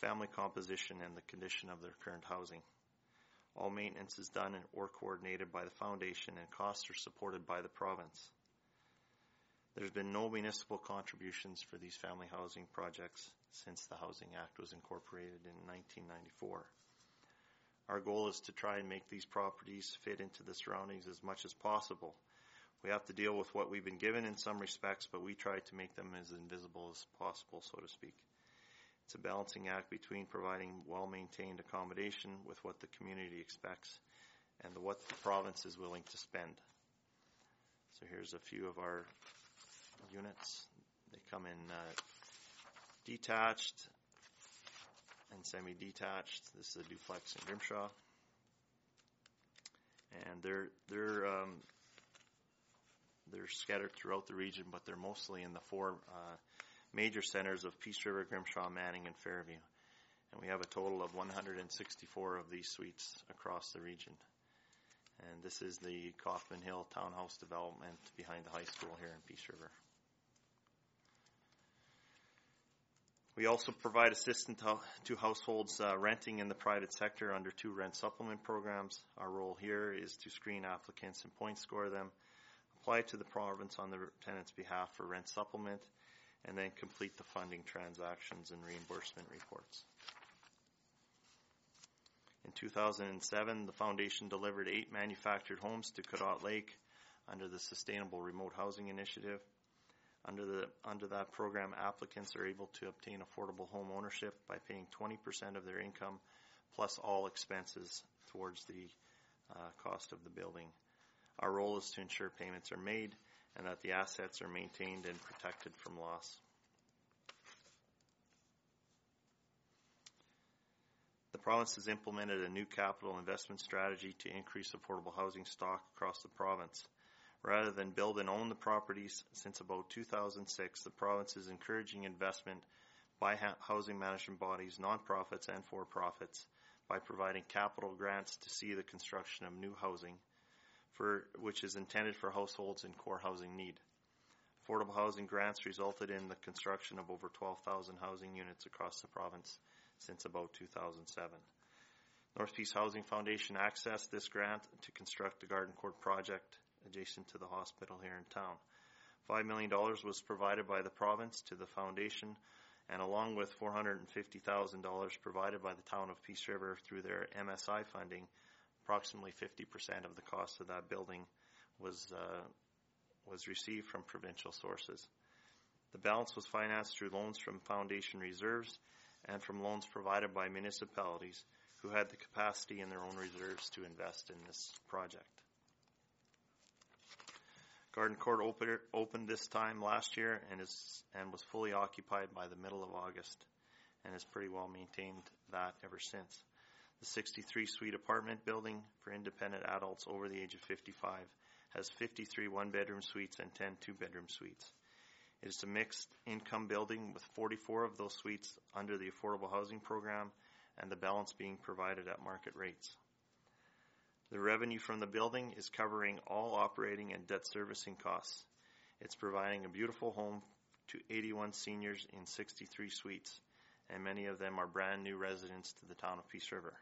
L: family composition, and the condition of their current housing. All maintenance is done or coordinated by the foundation, and costs are supported by the province. There's been no municipal contributions for these family housing projects since the Housing Act was incorporated in 1994. Our goal is to try and make these properties fit into the surroundings as much as possible. We have to deal with what we've been given in some respects, but we try to make them as invisible as possible, so to speak. It's a balancing act between providing well-maintained accommodation with what the community expects and what the province is willing to spend. So here's a few of our units. They come in uh, detached and semi-detached. This is a duplex in Grimshaw, and they're they're um, they're scattered throughout the region, but they're mostly in the four uh, major centers of Peace River, Grimshaw, Manning, and Fairview. And we have a total of 164 of these suites across the region. And this is the Kaufman Hill Townhouse development behind the high school here in Peace River. We also provide assistance to households uh, renting in the private sector under two rent supplement programs. Our role here is to screen applicants and point score them, apply to the province on the tenant's behalf for rent supplement, and then complete the funding transactions and reimbursement reports. In 2007, the foundation delivered eight manufactured homes to Cadotte Lake under the Sustainable Remote Housing Initiative. Under the under that program, applicants are able to obtain affordable home ownership by paying 20% of their income plus all expenses towards the uh, cost of the building. Our role is to ensure payments are made and that the assets are maintained and protected from loss. The province has implemented a new capital investment strategy to increase affordable housing stock across the province. Rather than build and own the properties, since about 2006, the province is encouraging investment by housing management bodies, nonprofits, and for profits by providing capital grants to see the construction of new housing, for, which is intended for households in core housing need. Affordable housing grants resulted in the construction of over 12,000 housing units across the province since about 2007. North Peace Housing Foundation accessed this grant to construct the Garden Court project adjacent to the hospital here in town. $5 million was provided by the province to the foundation, and along with $450,000 provided by the town of Peace River through their MSI funding, approximately 50% of the cost of that building was uh, was received from provincial sources. The balance was financed through loans from foundation reserves and from loans provided by municipalities who had the capacity in their own reserves to invest in this project. Garden Court opened, opened this time last year and is and was fully occupied by the middle of August, and has pretty well maintained that ever since. The 63 suite apartment building for independent adults over the age of 55 has 53 one bedroom suites and 10 two bedroom suites. It is a mixed income building with 44 of those suites under the affordable housing program and the balance being provided at market rates. The revenue from the building is covering all operating and debt servicing costs. It's providing a beautiful home to 81 seniors in 63 suites, and many of them are brand new residents to the town of Peace River.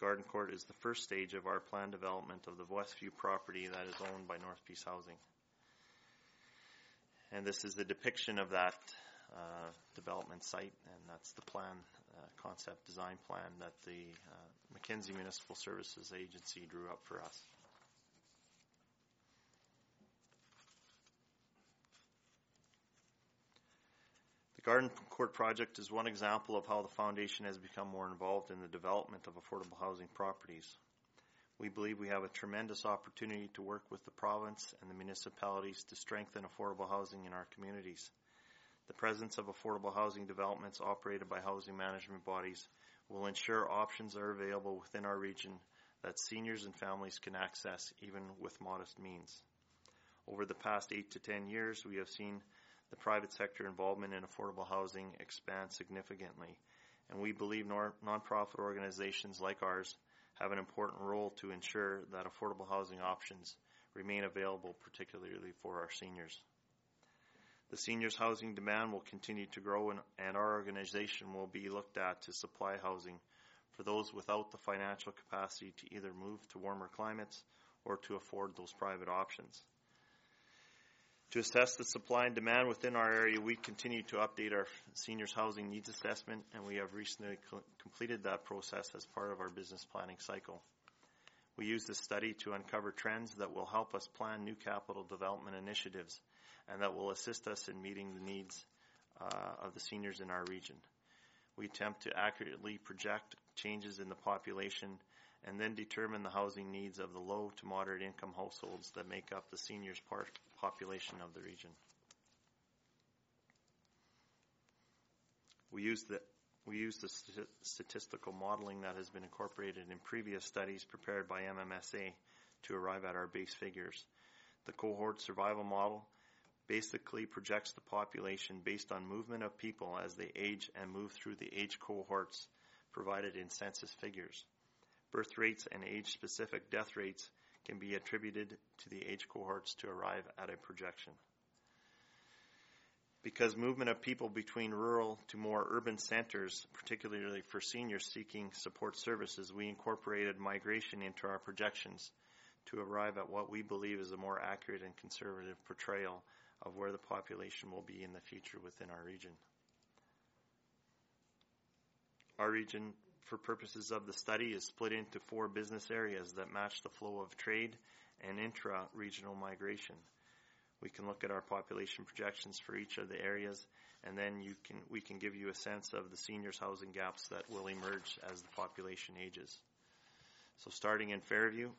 L: Garden Court is the first stage of our planned development of the Westview property that is owned by North Peace Housing. And this is the depiction of that uh, development site, and that's the plan, concept design plan that the uh, Mackenzie Municipal Services Agency drew up for us. The Garden Court project is one example of how the foundation has become more involved in the development of affordable housing properties. We believe we have a tremendous opportunity to work with the province and the municipalities to strengthen affordable housing in our communities. The presence of affordable housing developments operated by housing management bodies will ensure options are available within our region that seniors and families can access even with modest means. Over the past eight to ten years, we have seen the private sector involvement in affordable housing expand significantly, and we believe nor- nonprofit organizations like ours have an important role to ensure that affordable housing options remain available, particularly for our seniors. The seniors' housing demand will continue to grow, and, and our organization will be looked at to supply housing for those without the financial capacity to either move to warmer climates or to afford those private options. To assess the supply and demand within our area, we continue to update our seniors housing needs assessment, and we have recently co- completed that process as part of our business planning cycle. We use this study to uncover trends that will help us plan new capital development initiatives and that will assist us in meeting the needs uh, of the seniors in our region. We attempt to accurately project changes in the population and then determine the housing needs of the low to moderate income households that make up the seniors part population of the region. We use the we use the st- statistical modeling that has been incorporated in previous studies prepared by MMSA to arrive at our base figures. The cohort survival model basically projects the population based on movement of people as they age and move through the age cohorts provided in census figures. Birth rates and age specific death rates can be attributed to the age cohorts to arrive at a projection. Because movement of people between rural to more urban centers, particularly for seniors seeking support services, we incorporated migration into our projections to arrive at what we believe is a more accurate and conservative portrayal of where the population will be in the future within our region. Our region, for purposes of the study, is split into four business areas that match the flow of trade and intra-regional migration. We can look at our population projections for each of the areas, and then you can, we can give you a sense of the seniors housing gaps that will emerge as the population ages. So starting in Fairview,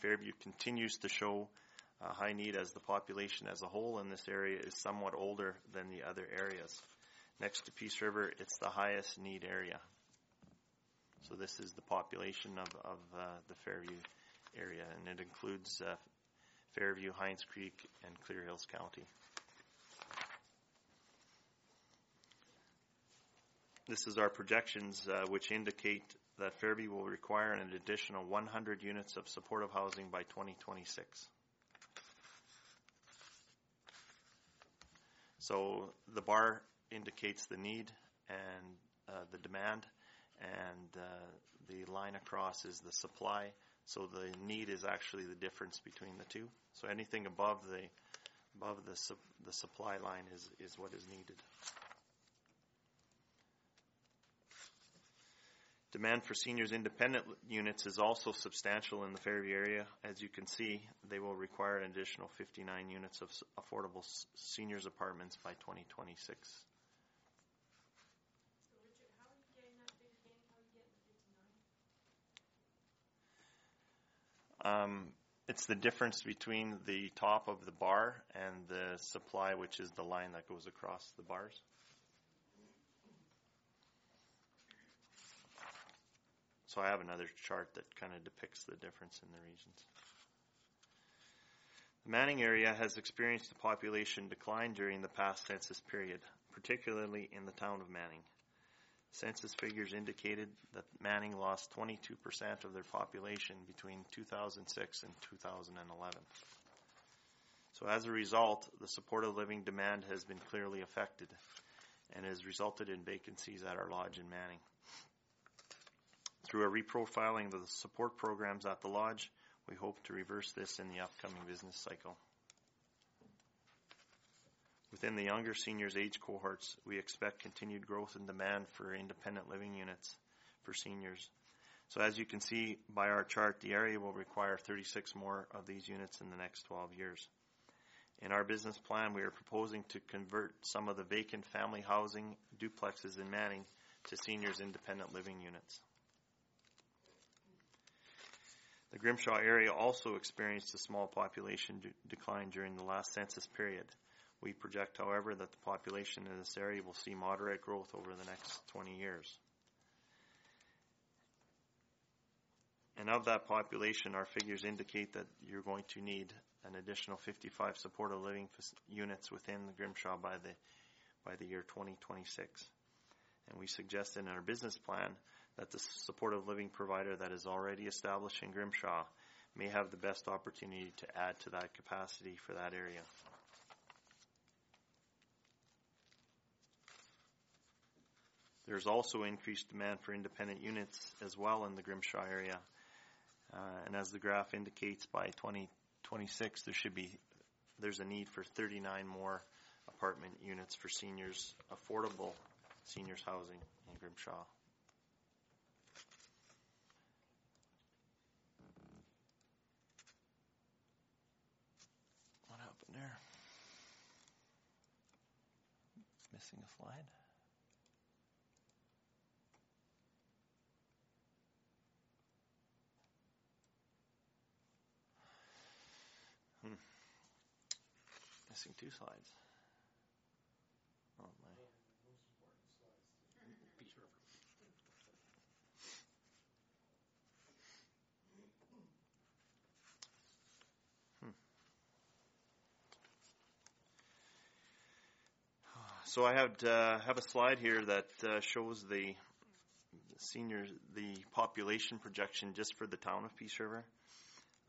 L: Fairview continues to show a high need as the population as a whole in this area is somewhat older than the other areas. Next to Peace River, it's the highest need area. So this is the population of, of uh, the Fairview area, and it includes uh, Fairview, Hines Creek, and Clear Hills County. This is our projections, uh, which indicate that Fairview will require an additional 100 units of supportive housing by 2026. So the bar indicates the need and uh, the demand, and uh, the line across is the supply. So the need is actually the difference between the two. So anything above the above the su- the supply line is is what is needed. Demand for seniors independent units is also substantial in the Fairview area. As you can see, they will require an additional 59 units of affordable s- seniors apartments by 2026. Um, it's the difference between the top of the bar and the supply, which is the line that goes across the bars. So I have another chart that kind of depicts the difference in the regions. The Manning area has experienced a population decline during the past census period, particularly in the town of Manning. Census figures indicated that Manning lost 22% of their population between 2006 and 2011. So as a result, the supported living demand has been clearly affected and has resulted in vacancies at our lodge in Manning. Through a reprofiling of the support programs at the lodge, we hope to reverse this in the upcoming business cycle. Within the younger seniors age cohorts, we expect continued growth in demand for independent living units for seniors. So as you can see by our chart, the area will require 36 more of these units in the next 12 years. In our business plan, we are proposing to convert some of the vacant family housing duplexes in Manning to seniors independent living units. The Grimshaw area also experienced a small population de- decline during the last census period. We project, however, that the population in this area will see moderate growth over the next 20 years. And of that population, our figures indicate that you're going to need an additional 55 supported living units within the Grimshaw by the by the year 2026. And we suggested in our business plan that the supportive living provider that is already established in Grimshaw may have the best opportunity to add to that capacity for that area. There's also increased demand for independent units as well in the Grimshaw area. Uh, and as the graph indicates, by 2026, there should be there's a need for 39 more apartment units for seniors, affordable seniors housing in Grimshaw. What happened there? Missing a slide. Hmm. Missing two slides. Oh my. Hmm. So I have uh, have a slide here that uh, shows the senior the population projection just for the town of Peace River.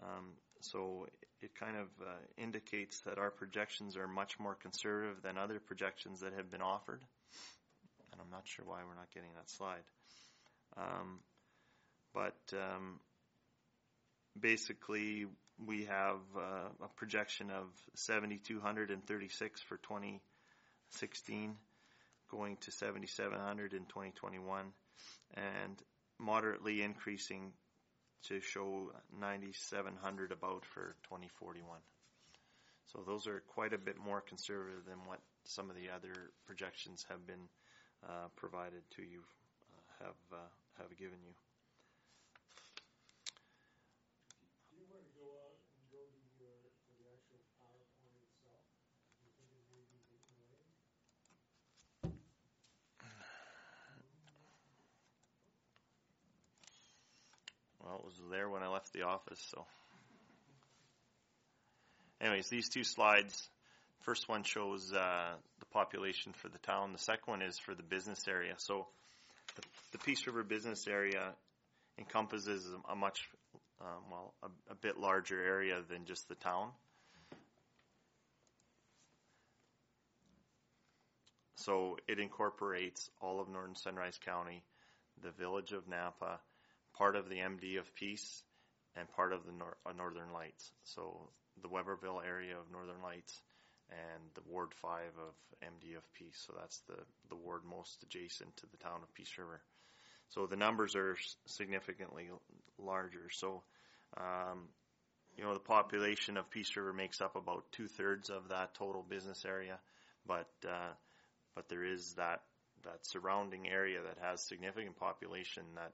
L: Um, so it kind of uh, indicates that our projections are much more conservative than other projections that have been offered. And I'm not sure why we're not getting that slide. Um, but um, basically, we have uh, a projection of 7,236 for 2016, going to 7,700 in 2021, and moderately increasing to show 9,700 about for 2041. So those are quite a bit more conservative than what some of the other projections have been uh, provided to you, uh, have uh, have given you.
A: Do you want to go out and go to your to the actual PowerPoint itself? Do you think it may be getting away?
L: Well, it was there when I left the office, so. Anyways, these two slides. First one shows uh, the population for the town. The second one is for the business area. So, the, the Peace River business area encompasses a much, um, well, a, a bit larger area than just the town. So it incorporates all of Northern Sunrise County, the village of Nampa, part of the MD of Peace, and part of the nor- uh, Northern Lights. So the Weberville area of Northern Lights and the Ward 5 of MD of Peace. So that's the, the ward most adjacent to the town of Peace River. So the numbers are significantly larger. So, um, you know, the population of Peace River makes up about two thirds of that total business area, but uh, but there is that that surrounding area that has significant population that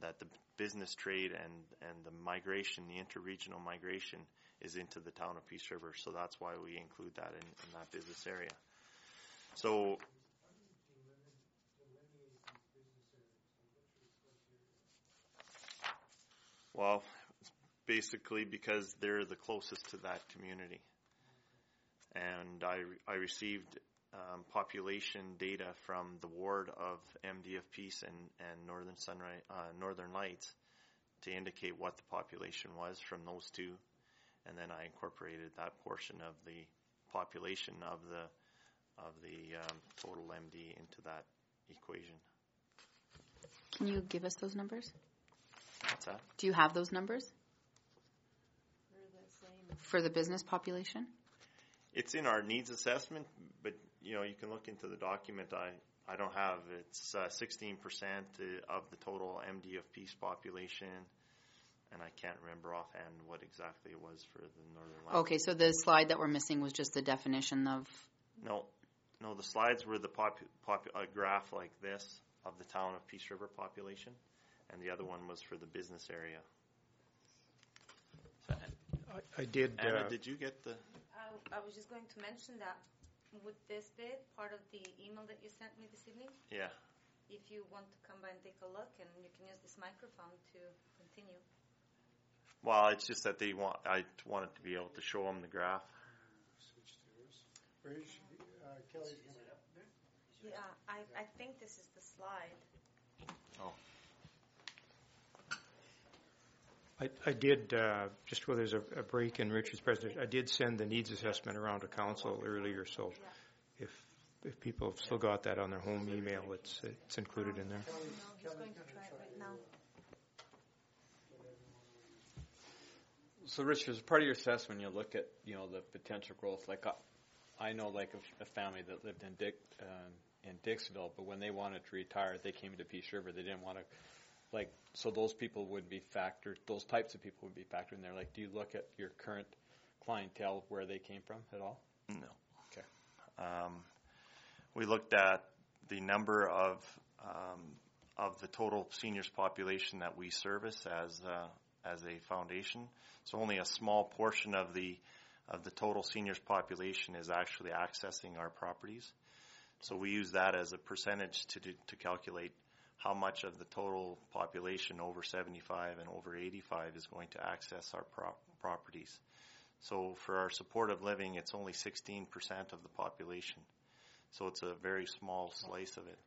L: that the business trade and and the migration, the interregional migration, is into the town of Peace River. So that's why we include that in, in that business area. So. Well, basically because they're the closest to that community. And I, I received um, population data from the ward of MD of Peace and, and Northern Sunrise, uh, Northern Lights to indicate what the population was from those two. and then I incorporated that portion of the population of the of the um, total MD into that equation.
J: Can you give us those numbers?
L: What's that?
J: Do you have those numbers for the business population?
L: It's in our needs assessment, but you know you can look into the document. I I don't have it's uh, 16% of the total MD of Peace population, and I can't remember offhand what exactly it was for the Northern Lights.
J: Okay, so the slide that we're missing was just the definition of.
L: No, no, the slides were the pop, pop, a graph like this of the town of Peace River population, and the other one was for the business area. So,
F: I, I did.
L: Anna,
F: uh,
L: did you get the?
M: I, I was just going to mention that would this be part of the email that you sent me this evening?
L: Yeah.
M: If you want to come by and take a look, and you can use this microphone to continue.
L: Well, it's just that they want. I wanted to be able to show them the graph. Switch to yours.
A: Where is she? Uh, Kelly's gonna-
M: Yeah, I, I think this is the slide.
L: Oh.
F: I, I did, uh, just while there's a, a break in Richard's presentation, I did send the needs assessment around to council earlier, so if, if people have still got that on their home email, it's, it's included in there.
M: No, he's going to try it right now.
E: So, Rich, as part of your assessment, you look at you know the potential growth. Like I, I know, like a, a family that lived in Dick um, in Dixonville, but when they wanted to retire, they came to Peace River. They didn't want to, like, so those people would be factored. Those types of people would be factored in there. Like, do you look at your current clientele where they came from at all?
L: No.
E: Okay.
L: Um, we looked at the number of um, of the total seniors population that we service as uh, as a foundation. So only a small portion of the of the total seniors population is actually accessing our properties. So we use that as a percentage to do, to calculate how much of the total population over 75 and over 85 is going to access our pro- properties. So for our supportive living, it's only 16% of the population. So it's a very small slice of it.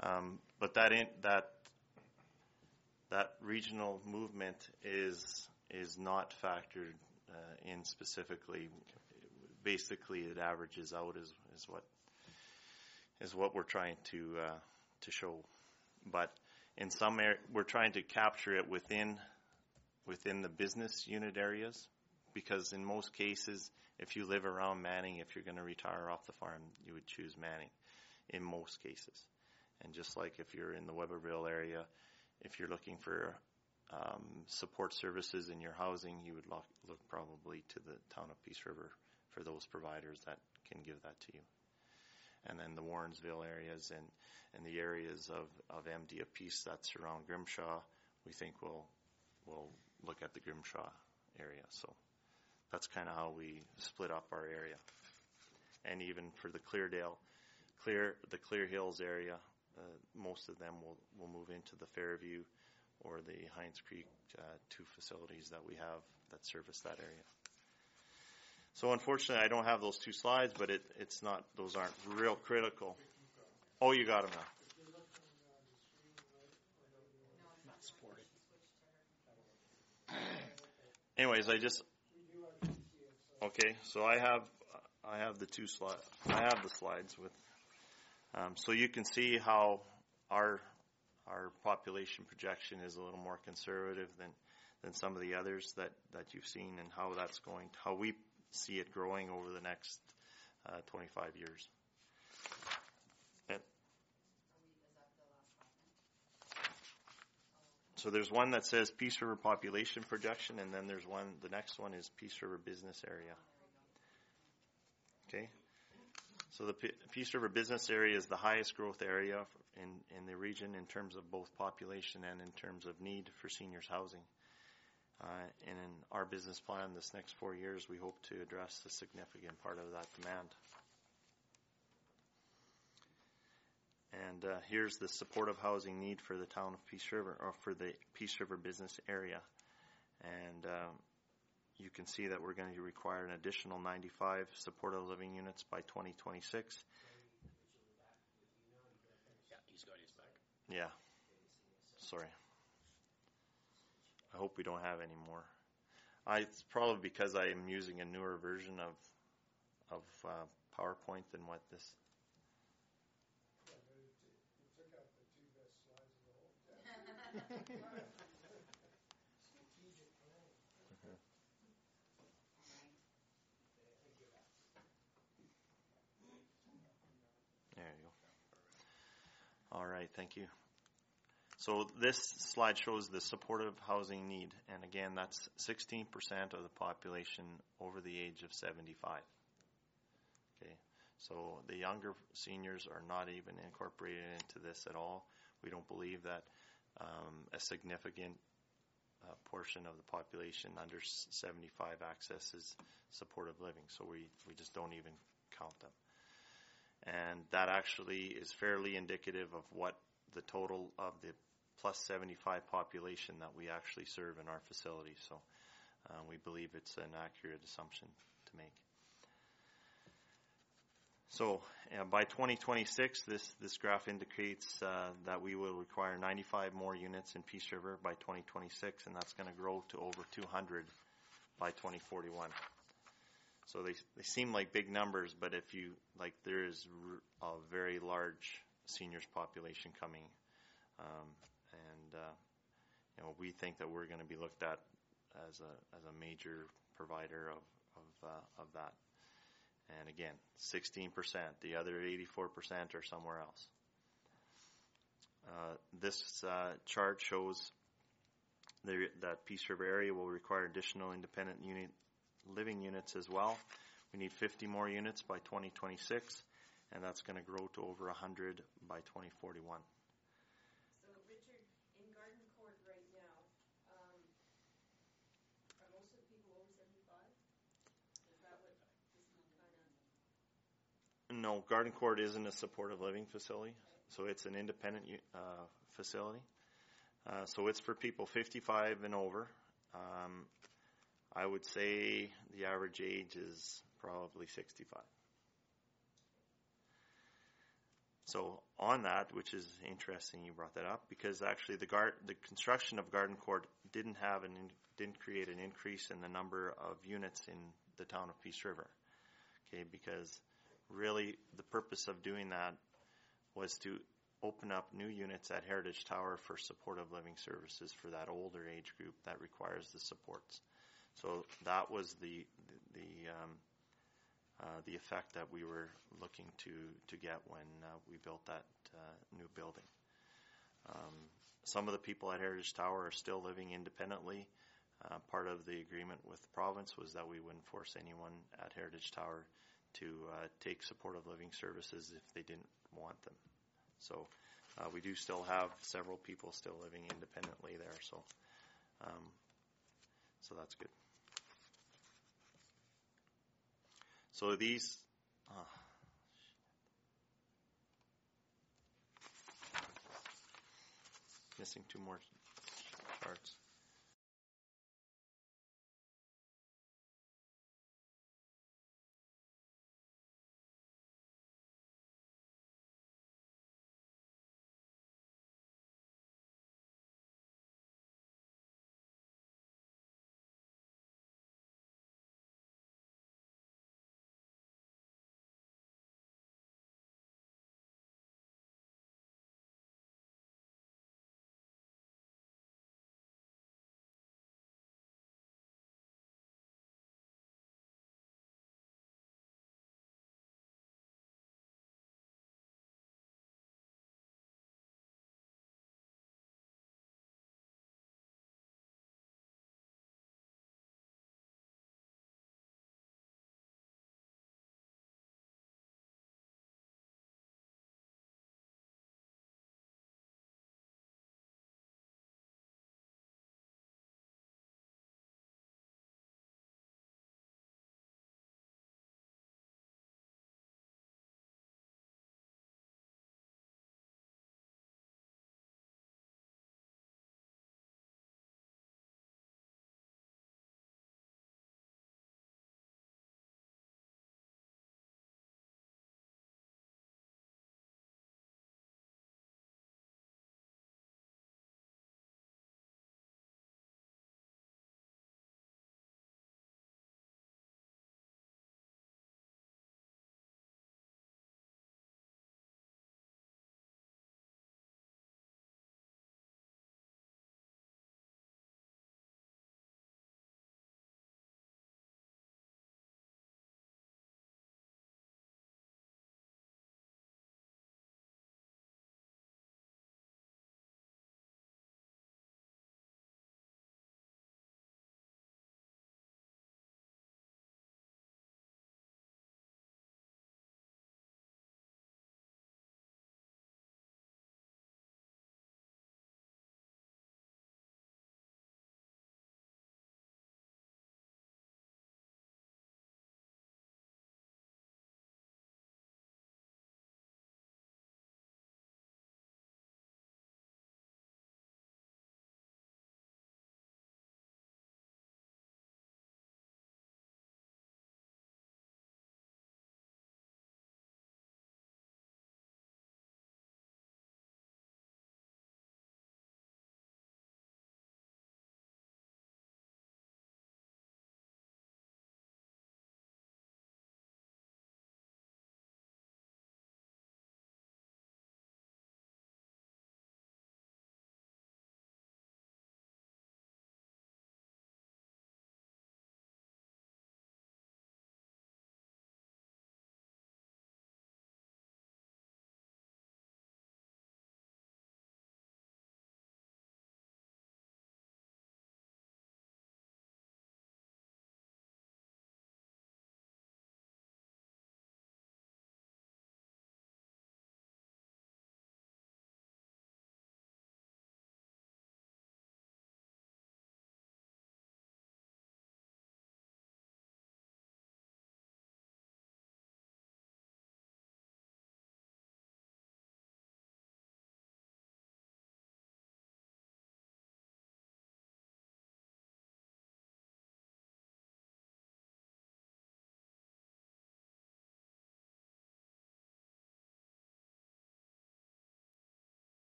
L: Um, but that in, that that regional movement is is not factored uh, in specifically. Basically, it averages out is is what is what we're trying to uh, to show. But in some area, we're trying to capture it within within the business unit areas because in most cases, if you live around Manning, if you're going to retire off the farm, you would choose Manning in most cases. And just like if you're in the Weberville area, if you're looking for um, support services in your housing, you would look, look probably to the town of Peace River for those providers that can give that to you. And then the Warrensville areas and, and the areas of, of MD of Peace that surround Grimshaw, we think we'll, we'll look at the Grimshaw area. So that's kind of how we split up our area. And even for the Cleardale, Clear, the Clear Hills area, uh, most of them will, will move into the Fairview or the Hines Creek uh, two facilities that we have that service that area. So unfortunately, I don't have those two slides, but it, it's not; those aren't real critical. Oh, you got them now. Anyways, I just okay. So I have I have the two slides. I have the slides with. Um, so you can see how our our population projection is a little more conservative than than some of the others that that you've seen, and how that's going, how we see it growing over the next uh, 25 years. So there's one that says Peace River population projection, and then there's one. The next one is Peace River business area. Okay. So the P- Peace River business area is the highest growth area in, in the region in terms of both population and in terms of need for seniors housing. Uh, and in our business plan, this next four years, we hope to address a significant part of that demand. And uh, here's the supportive housing need for the town of Peace River, or for the Peace River business area. And um, you can see that we're going to require an additional 95 supportive living units by 2026.
C: Yeah, he's got his back.
L: Yeah. Sorry. I hope we don't have any more. I, it's probably because I am using a newer version of of uh, PowerPoint than what this. There you go. All right, thank you. So this slide shows the supportive housing need, and again, that's 16% of the population over the age of 75. Okay, so the younger seniors are not even incorporated into this at all. We don't believe that um, a significant uh, portion of the population under 75 accesses supportive living, so we, we just don't even count them. And that actually is fairly indicative of what the total of the plus 75 population that we actually serve in our facility. So uh, we believe it's an accurate assumption to make. So uh, by 2026, this, this graph indicates uh, that we will require 95 more units in Peace River by 2026, and that's going to grow to over 200 by 2041. So they, they seem like big numbers, but if you, like, there is a very large seniors population coming. Um, and uh, you know we think that we're going to be looked at as a as a major provider of of, uh, of that. And again, 16%. The other 84% are somewhere else. Uh, this uh, chart shows the, that Peace River area will require additional independent unit living units as well. We need 50 more units by 2026, and that's going to grow to over 100 by 2041. No, Garden Court isn't a supportive living facility, so it's an independent uh, facility. Uh, so it's for people 55 and over. Um, I would say the average age is probably 65. So on that, which is interesting, you brought that up because actually the gar- the construction of Garden Court didn't have an in- didn't create an increase in the number of units in the town of Peace River. Okay, because really the purpose of doing that was to open up new units at Heritage Tower for supportive living services for that older age group that requires the supports. So that was the the um, uh, the effect that we were looking to to get when uh, we built that uh, new building. Um, some of the people at Heritage Tower are still living independently. Uh, part of the agreement with the province was that we wouldn't force anyone at Heritage Tower to uh, take supportive living services if they didn't want them. So uh, we do still have several people still living independently there. So um, so that's good. So these. Uh, missing two more